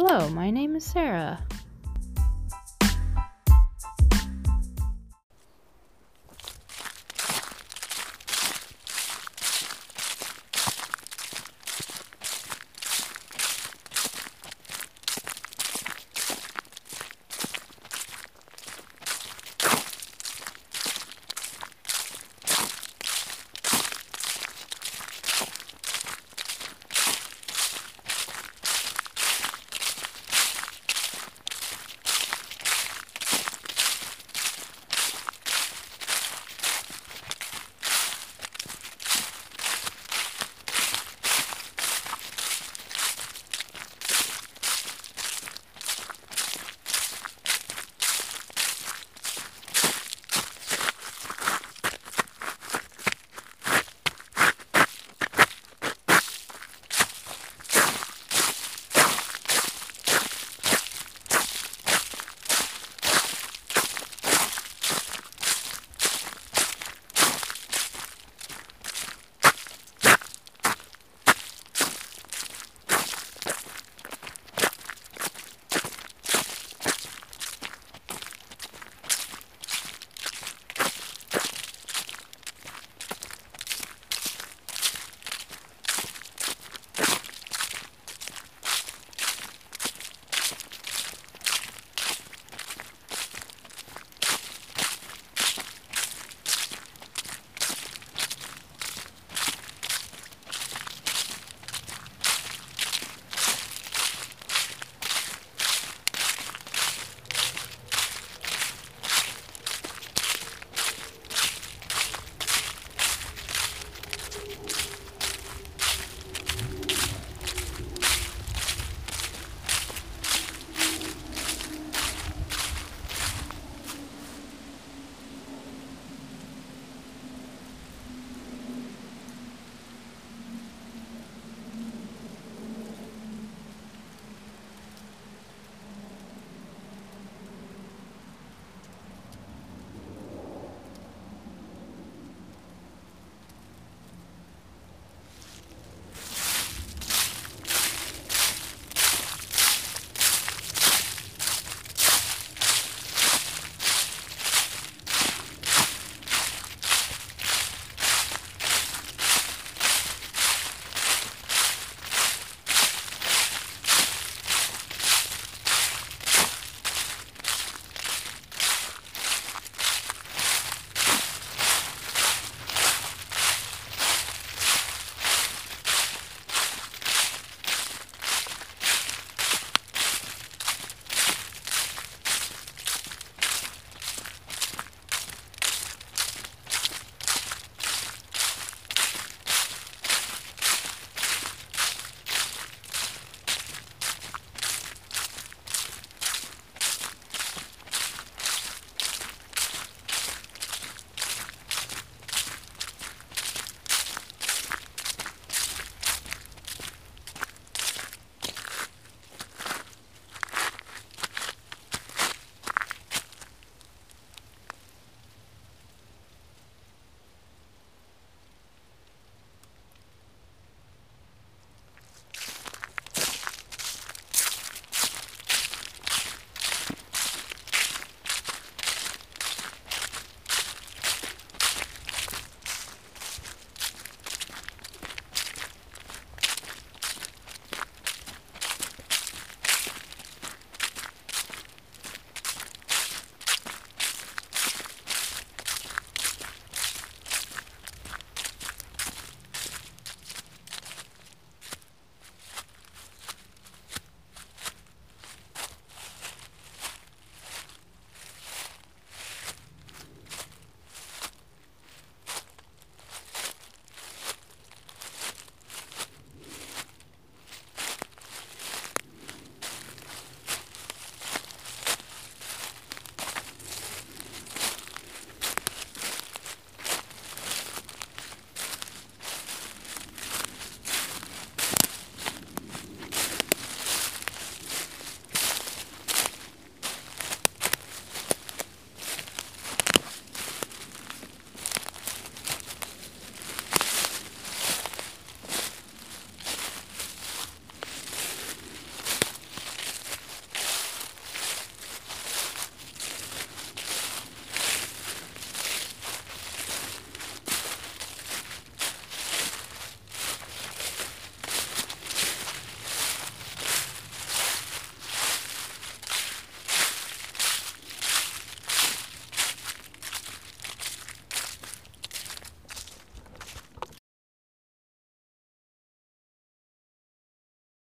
Hello, my name is Sarah.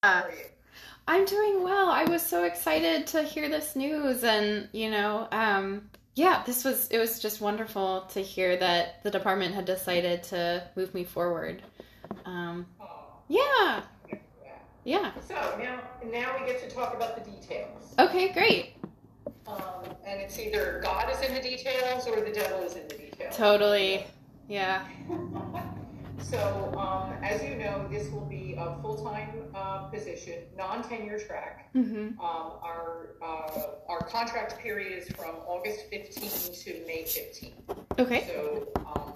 I'm doing well. I was so excited to hear this news, and you know, um, yeah, this was it was just wonderful to hear that the department had decided to move me forward. Um, yeah, yeah. yeah. So now, now we get to talk about the details. Okay, great. Um, and it's either God is in the details or the devil is in the details. Totally. Yeah. So, um, as you know, this will be a full-time uh, position, non-tenure track. Mm-hmm. Um, our uh, our contract period is from August 15 to May 15. Okay. So um,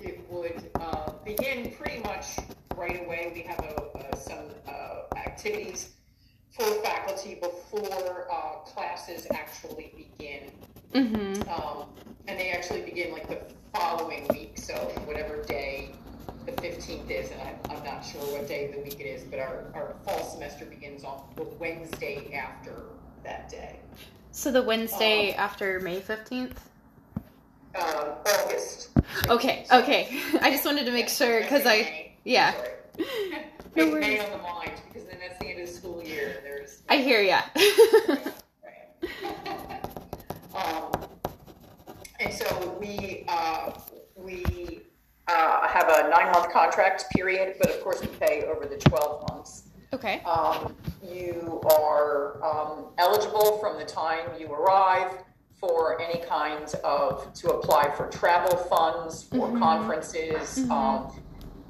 it would uh, begin pretty much right away. We have a, uh, some uh, activities for faculty before uh, classes actually begin. Mm-hmm. Um, and they actually begin like the following week, so whatever day the 15th is, and I'm, I'm not sure what day of the week it is, but our, our fall semester begins on the Wednesday after that day. So the Wednesday after May fifteenth. Um, August. Okay. Okay. I just wanted to make sure because I. Yeah. No May, worries. May on the mind, because then that's the end of the school year, and there's. I hear ya. um, and so we uh, we uh, have a nine month contract period, but of course we pay over the twelve months. okay. Um, you are um, eligible from the time you arrive for any kind of to apply for travel funds for Mhm. conferences. Mhm. Um,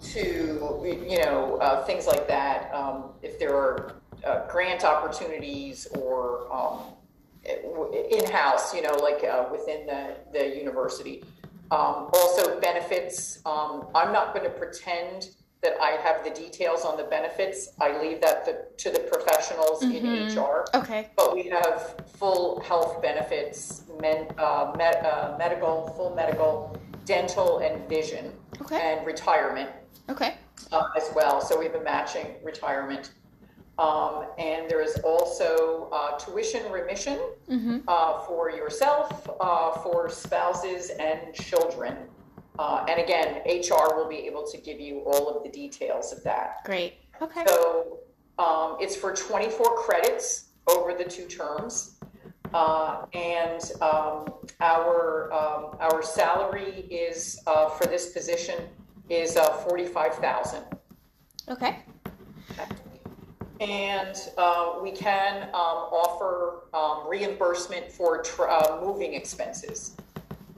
to you know uh, things like that. Um, if there are uh, grant opportunities or um, in-house, you know, like uh, within the, the university. Um, also benefits. Um, I'm not going to pretend that I have the details on the benefits. I leave that the, to the professionals in Mhm. HR. Okay. But we have full health benefits, men, uh, med, uh, medical, full medical, dental, and vision, Okay. and retirement Okay. uh, as well. So we have a matching retirement. Um, and there is also uh, tuition remission Mm-hmm. uh, for yourself, uh, for spouses, and children. Uh, and again, HR will be able to give you all of the details of that. Great. Okay. So um, it's for 24 credits over the two terms. Uh, and um, our um, our salary is uh, for this position is uh, 45,000. Okay. And uh, we can um, offer um, reimbursement for tr uh, moving expenses.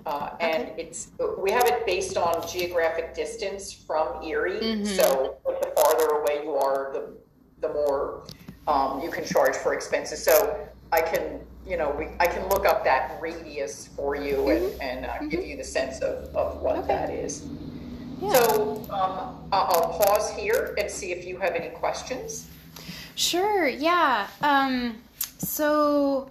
Uh, and it's we have it based on geographic distance from Erie. Mhm. So the farther away you are, the the more um, you can charge for expenses. So I can you know we I can look up that radius for you and, and uh, give you the sense of, of what Okay. that is. Yeah. So um, I'll pause here and see if you have any questions. Sure, yeah. Um, so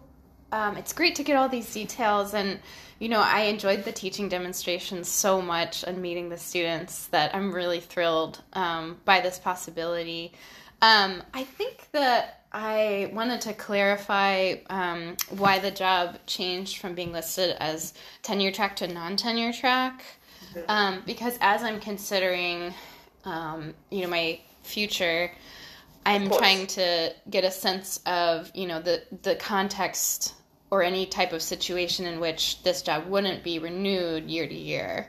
um, it's great to get all these details, and you know, I enjoyed the teaching demonstrations so much and meeting the students that I'm really thrilled um, by this possibility. Um, I think that I wanted to clarify um, why the job changed from being listed as tenure track to non tenure track. Um, because as I'm considering, um, you know, my future, I'm trying to get a sense of, you know, the the context or any type of situation in which this job wouldn't be renewed year to year.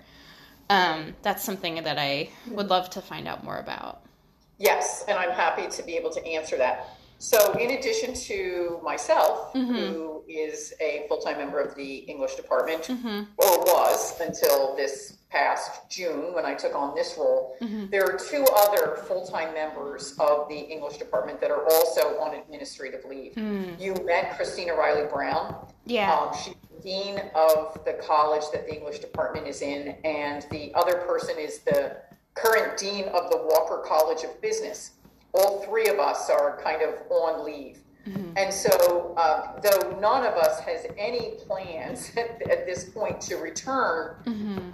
Um, that's something that I would love to find out more about. Yes, and I'm happy to be able to answer that. So, in addition to myself, mm-hmm. who is a full time member of the English department, mm-hmm. or was until this past June when I took on this role, mm-hmm. there are two other full time members of the English department that are also on administrative leave. Hmm. You met Christina Riley Brown. Yeah. Um, she's the dean of the college that the English department is in, and the other person is the current dean of the Walker College of Business. All three of us are kind of on leave. And so, uh, though none of us has any plans at, at this point to return,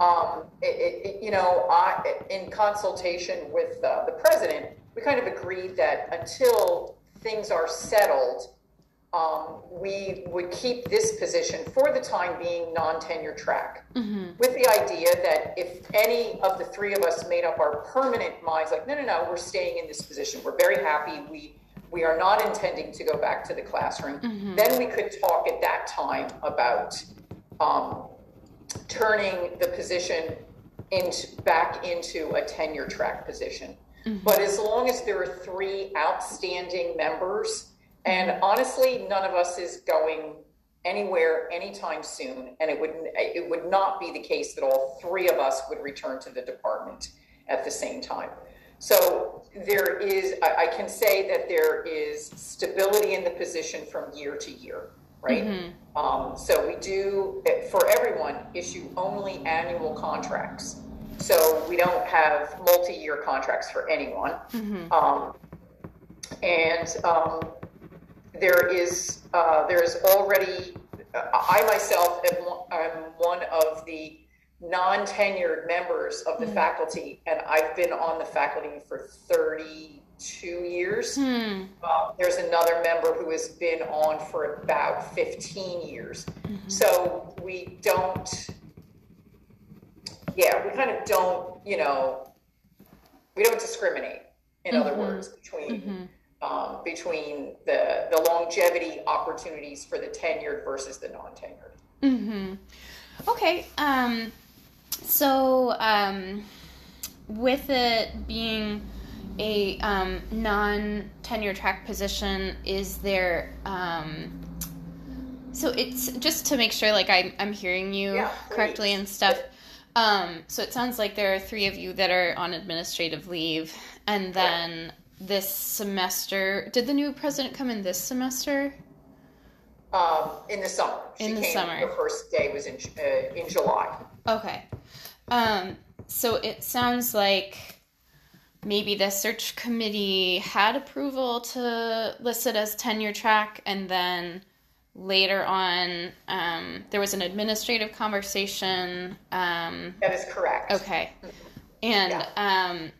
um, it, it, you know, I, in consultation with uh, the president, we kind of agreed that until things are settled, um, we would keep this position for the time being non-tenure track Mm-hmm. with the idea that if any of the three of us made up our permanent minds like no no no we're staying in this position. We're very happy. We we are not intending to go back to the classroom. Mm-hmm. then we could talk at that time about um, turning the position into back into a tenure track position. But as long as there are three outstanding members and honestly none of us is going anywhere anytime soon. And it would it would not be the case that all three of us would return to the department at the same time. So there is i, I can say that there is stability in the position from year to year right? Um, so we do eh, for everyone issue only annual contracts. So we don't have multi-year contracts for anyone. Um, and um, there is uh, there is already uh, I myself am one, I'm one of the non-tenured members of the hmm. faculty, and I've been on the faculty for 32 years. Uh, there's another member who has been on for about 15 years. Mm-hmm. So we don't, yeah, we kind of don't, you know, we don't discriminate. In other mm-hmm. words, between mm-hmm. Um, between the the longevity opportunities for the tenured versus the non-tenured. Mm-hmm. Okay. Um, so, um, with it being a um, non tenure track position, is there. Um, so it's just to make sure, like I'm, I'm hearing you Yeah, correctly and stuff. Um, so it sounds like there are three of you that are on administrative leave, and then this semester, did the new president come in this semester? Um, in the summer, she In the summer. Her first day was in uh, in July. Okay. Um, so it sounds like maybe the search committee had approval to list it as tenure track, and then later on, um, there was an administrative conversation. Um, That is correct. okay. And um,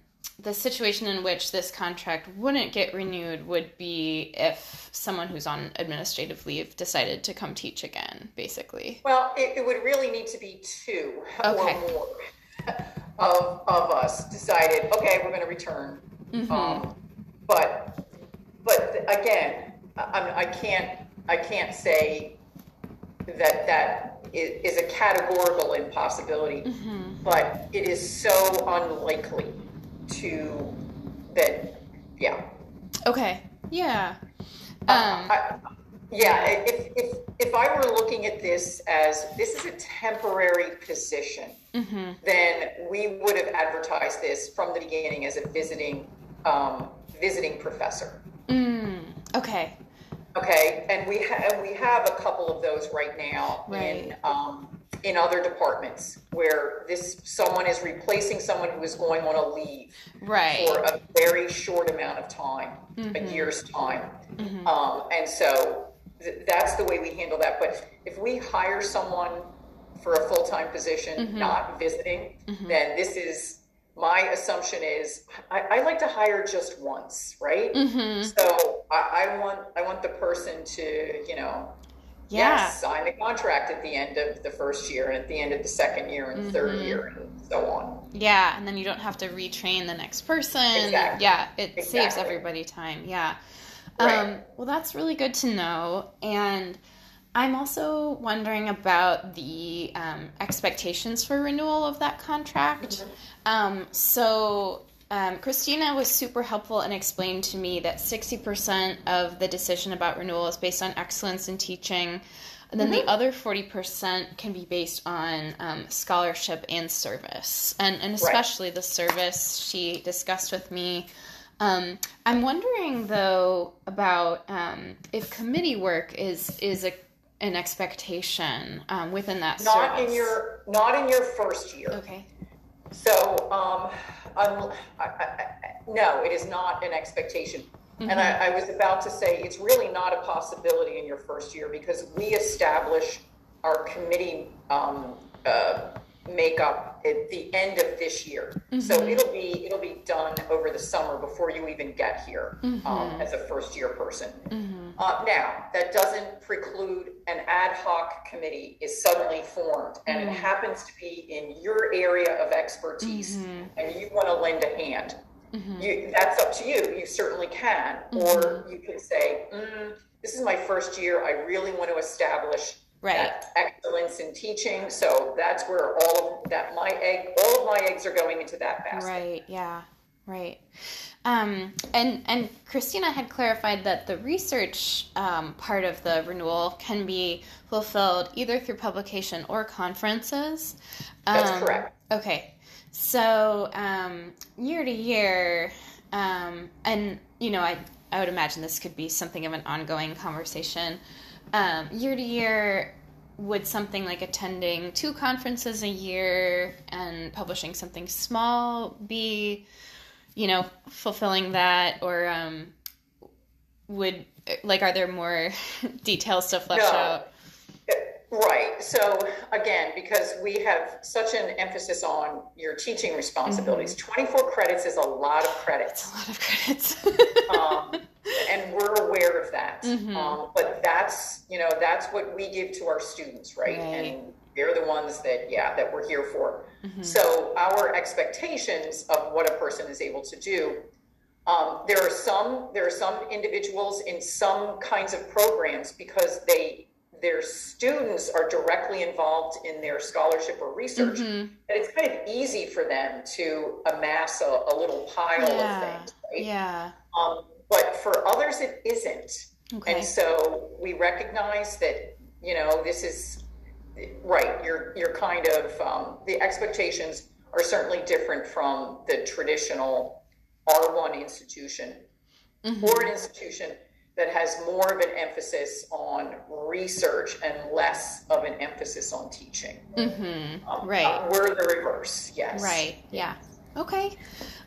the situation in which this contract wouldn't get renewed would be if someone who's on administrative leave decided to come teach again, basically. Well, it, it would really need to be two Okay. or more of, of us decided, okay, we're going to return. Mm-hmm. Um, but but again, I, I can't I can't say that that is a categorical impossibility, Mm-hmm. but it is so unlikely to that yeah Okay. Yeah. Um, I, yeah, if, if, if I were looking at this as this is a temporary position, Mm-hmm. then we would have advertised this from the beginning as a visiting um, visiting professor. mm, okay. Okay, and we ha- and we have a couple of those right now in Right. um, in other departments where this someone is replacing someone who is going on a leave Right. for a very short amount of time, a year's time. Um, and so th- that's the way we handle that. But if we hire someone for a full time position, not visiting, then this is my assumption is I, I like to hire just once, right? Mm-hmm. So I, I want I want the person to you know Yeah. yes, sign the contract at the end of the first year and at the end of the second year and third Mm-hmm. year and so on. Yeah, and then you don't have to retrain the next person. Exactly. Yeah, it saves everybody time. Yeah. Right. Um, well, that's really good to know. And I'm also wondering about the um, expectations for renewal of that contract. Um, so, um, Christina was super helpful and explained to me that 60% of the decision about renewal is based on excellence in teaching. And then the other 40% can be based on um, scholarship and service. And, and especially the service she discussed with me. Um, I'm wondering though about um, if committee work is is a, an expectation um, within that Not service. in your not in your first year. okay. So, um, I, I, no, it is not an expectation. And I, I was about to say it's really not a possibility in your first year because we establish our committee um, uh, makeup at the end of this year. So it'll be it'll be done over the summer before you even get here um, as a first year person. Uh, now, that doesn't preclude an ad hoc committee is suddenly formed and it happens to be in your area of expertise and you want to lend a hand. You, that's up to you. You certainly can. Or you can say, mm, this is my first year. I really want to establish Right. excellence in teaching. So that's where all of that, my egg, all of my eggs are going into that basket. Right. Yeah. Right. Um, and and Christina had clarified that the research um, part of the renewal can be fulfilled either through publication or conferences. That's Um, correct. Okay. So um, year to year, um, and you know, I I would imagine this could be something of an ongoing conversation. Um, year to year, would something like attending two conferences a year and publishing something small be, you know, fulfilling that, or um, would like are there more details to flesh No. out? Right. So again, because we have such an emphasis on your teaching responsibilities, 24 credits is a lot of credits. A lot of credits. um, and we're aware of that. Mhm. Um, but that's you know that's what we give to our students, right? Right. And they're the ones that yeah that we're here for. Mhm. So our expectations of what a person is able to do. Um, there are some there are some individuals in some kinds of programs because they their students are directly involved in their scholarship or research Mhm. and it's kind of easy for them to amass a, a little pile Yeah. of things right Yeah. um, but for others, it isn't. Okay. And so we recognize that, you know, this is right. You're, you're kind of, um, the expectations are certainly different from the traditional R1 institution Mhm. or an institution that has more of an emphasis on research and less of an emphasis on teaching. Mhm. Um, Right. uh, we're the reverse, yes. Right. Yeah. Okay.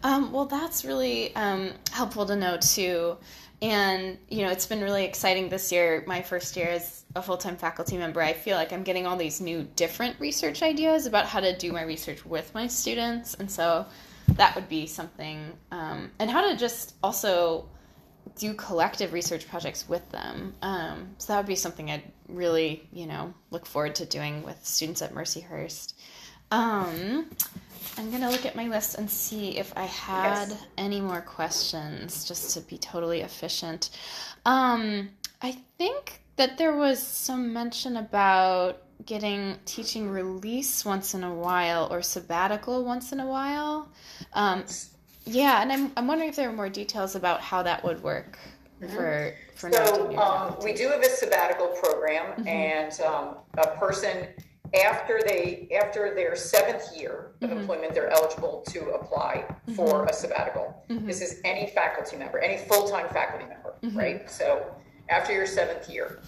Um, well, that's really um, helpful to know too. And you know, it's been really exciting this year. My first year as a full-time faculty member, I feel like I'm getting all these new, different research ideas about how to do my research with my students, and so that would be something. Um, and how to just also do collective research projects with them. Um, so that would be something I'd really, you know, look forward to doing with students at Mercyhurst. Um, I'm gonna look at my list and see if I had Yes. any more questions, just to be totally efficient. Um, I think that there was some mention about getting teaching release once in a while or sabbatical once in a while. Um, yeah, and I'm I'm wondering if there are more details about how that would work for for So um, we do have a sabbatical program, and um, a person after they after their seventh year of employment, they're eligible to apply for a sabbatical. This is any faculty member, any full time faculty member, right? So after your seventh year,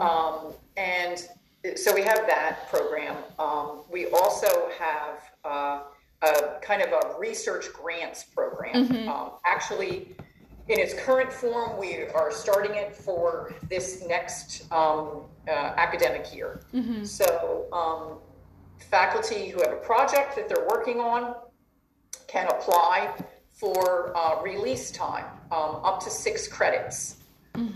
um, and so we have that program. Um, we also have. Uh, a kind of a research grants program. Um, actually, in its current form, we are starting it for this next um, uh, academic year. So, um, faculty who have a project that they're working on can apply for uh, release time um, up to six credits.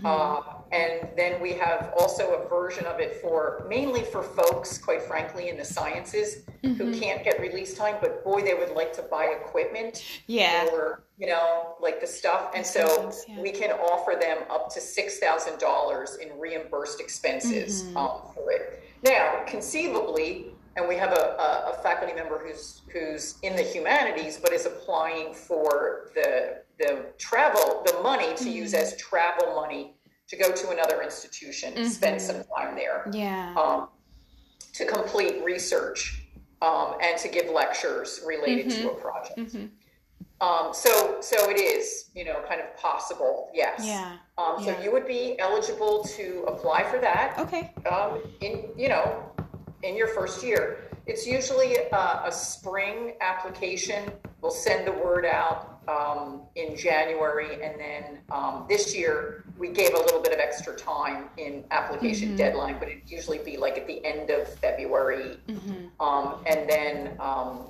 Uh, and then we have also a version of it for mainly for folks, quite frankly, in the sciences who can't get release time, but boy, they would like to buy equipment Yeah. or you know, like the stuff. And so yeah. we can offer them up to six thousand dollars in reimbursed expenses Mm-hmm. um, for it. Now, conceivably, and we have a, a, a faculty member who's who's in the humanities, but is applying for the the travel, the money to use Mm-hmm. as travel money to go to another institution and spend some time there Yeah. um, to complete research um, and to give lectures related to a Mm-hmm. project. Um, so, so it is, you know, kind of possible, yes. Yeah. Um, so you would be eligible to apply for that Okay. um, in, you know, in your first year. It's usually a, a spring application. We'll send the word out um, in January, and then um, this year we gave a little bit of extra time in application deadline, but it'd usually be like at the end of February, um, and then um,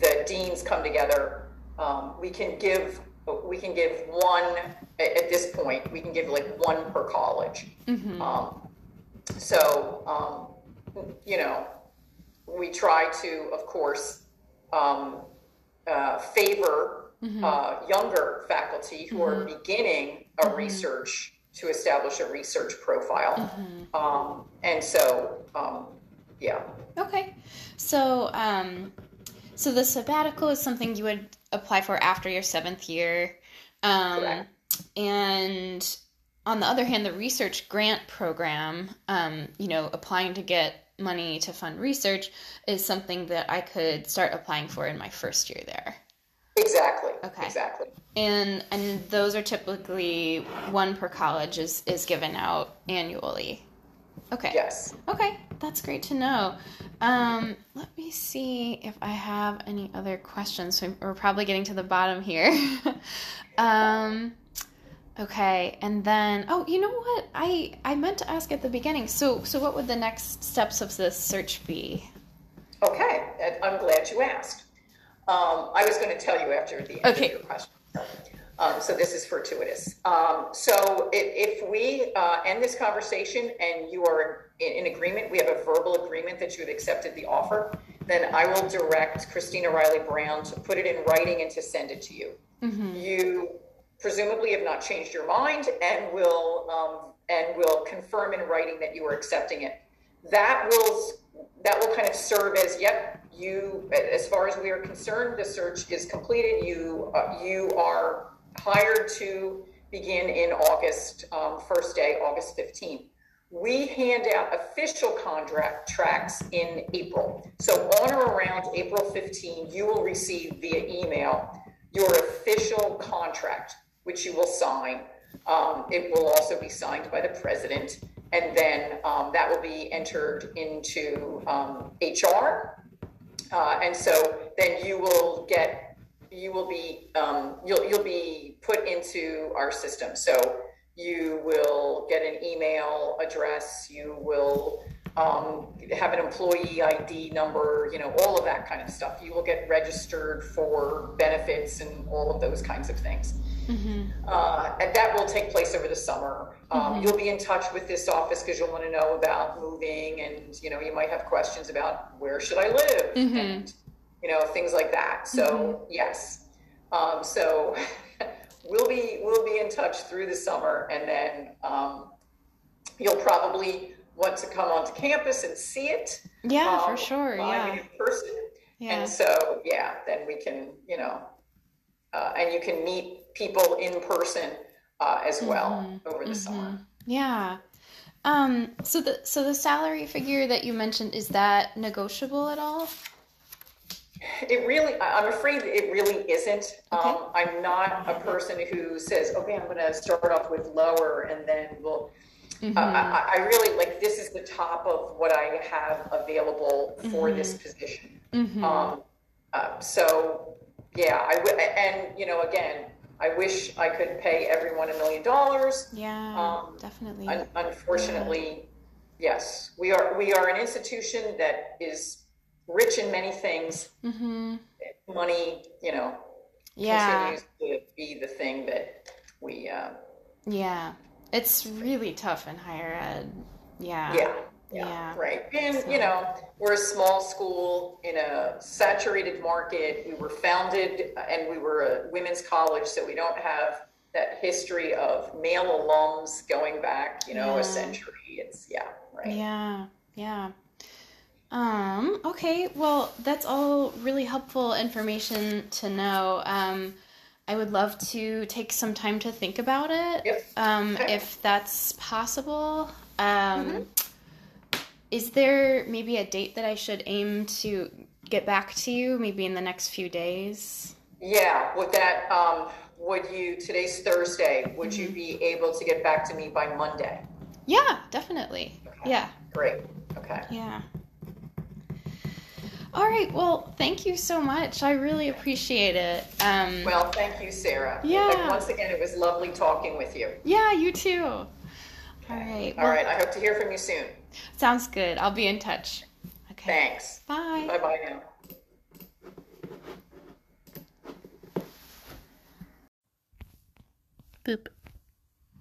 the deans come together. Um, we can give we can give one at, this point. We can give like one per college. Mm-hmm. Um, so um, you know, we try to, of course, um, uh, favor Mm-hmm. uh, younger faculty who are beginning a Mm-hmm. research to establish a research profile. Mm-hmm. Um, and so, um, yeah. Okay. So, um, so the sabbatical is something you would apply for after your seventh year. Um, Correct. and on the other hand, the research grant program, um, you know, applying to get money to fund research is something that I could start applying for in my first year there. Exactly. Okay. Exactly. And and those are typically one per college is is given out annually. Okay. Yes. Okay, that's great to know. Um, let me see if I have any other questions. We're probably getting to the bottom here. um, okay, and then oh, you know what? I I meant to ask at the beginning. So so what would the next steps of this search be? Okay. I'm glad you asked. Um, I was going to tell you after the end Okay. of your question. Um, so this is fortuitous. Um, so if, if we uh, end this conversation and you are in, in agreement, we have a verbal agreement that you have accepted the offer, then I will direct Christina Riley Brown to put it in writing and to send it to you. You presumably have not changed your mind and will um, and will confirm in writing that you are accepting it. That will that will kind of serve as yep you as far as we are concerned the search is completed. You uh, you are hired to begin in august um, first day august 15th we hand out official contract tracks in april. So on or around april 15 you will receive via email your official contract which you will sign um, it will also be signed by the president and then um, that will be entered into um, hr uh, and so then you will get, you will be, um, you'll, you'll be put into our system. So you will get an email address, you will um, have an employee ID number, you know, all of that kind of stuff. You will get registered for benefits and all of those kinds of things. Uh, and that will take place over the summer. Um, You'll be in touch with this office because you'll want to know about moving, and you know you might have questions about where should I live, and you know things like that. So yes, um, so we'll be we'll be in touch through the summer, and then um, you'll probably want to come onto campus and see it. Yeah, um, for sure. Yeah. in person. Yeah. And so, yeah, then we can, you know, uh, and you can meet people in person uh, as well over the summer. Yeah. Um, so the so the salary figure that you mentioned is that negotiable at all? It really, I'm afraid it really isn't. Okay. Um, I'm not a person who says, okay, I'm going to start off with lower and then we'll. Mm-hmm. Uh, I, I really like this is the top of what I have available for Mm-hmm. this position. Um, uh, so, yeah, I w- and you know, again, I wish I could pay everyone a million dollars. Yeah, Um, definitely. Un- unfortunately, yes, we are we are an institution that is rich in many things. mm-hmm. Money, you know, Yeah, continues to be the thing that we, uh, yeah. It's really tough in higher ed. Yeah. yeah, yeah, Yeah. right. And you know, we're a small school in a saturated market. We were founded, and we were a women's college, so we don't have that history of male alums going back, you know, Yeah. a century. It's yeah, right. Yeah, yeah. Um, okay, well, that's all really helpful information to know. Um, I would love to take some time to think about it. Yep. Um, Okay. if that's possible. Um, is there maybe a date that I should aim to get back to you, maybe in the next few days? Yeah, would that, um, would you, today's Thursday, would you Mm-hmm. be able to get back to me by Monday? Yeah, definitely. Yeah, Great, okay. yeah. All right, well, thank you so much. I really appreciate it. Um, Well, thank you, Sarah. Yeah. Like, Once again, it was lovely talking with you. Yeah, you too. All right. All right, I hope to hear from you soon. Sounds good. I'll be in touch. Okay. Thanks. Bye. Bye bye now. Boop.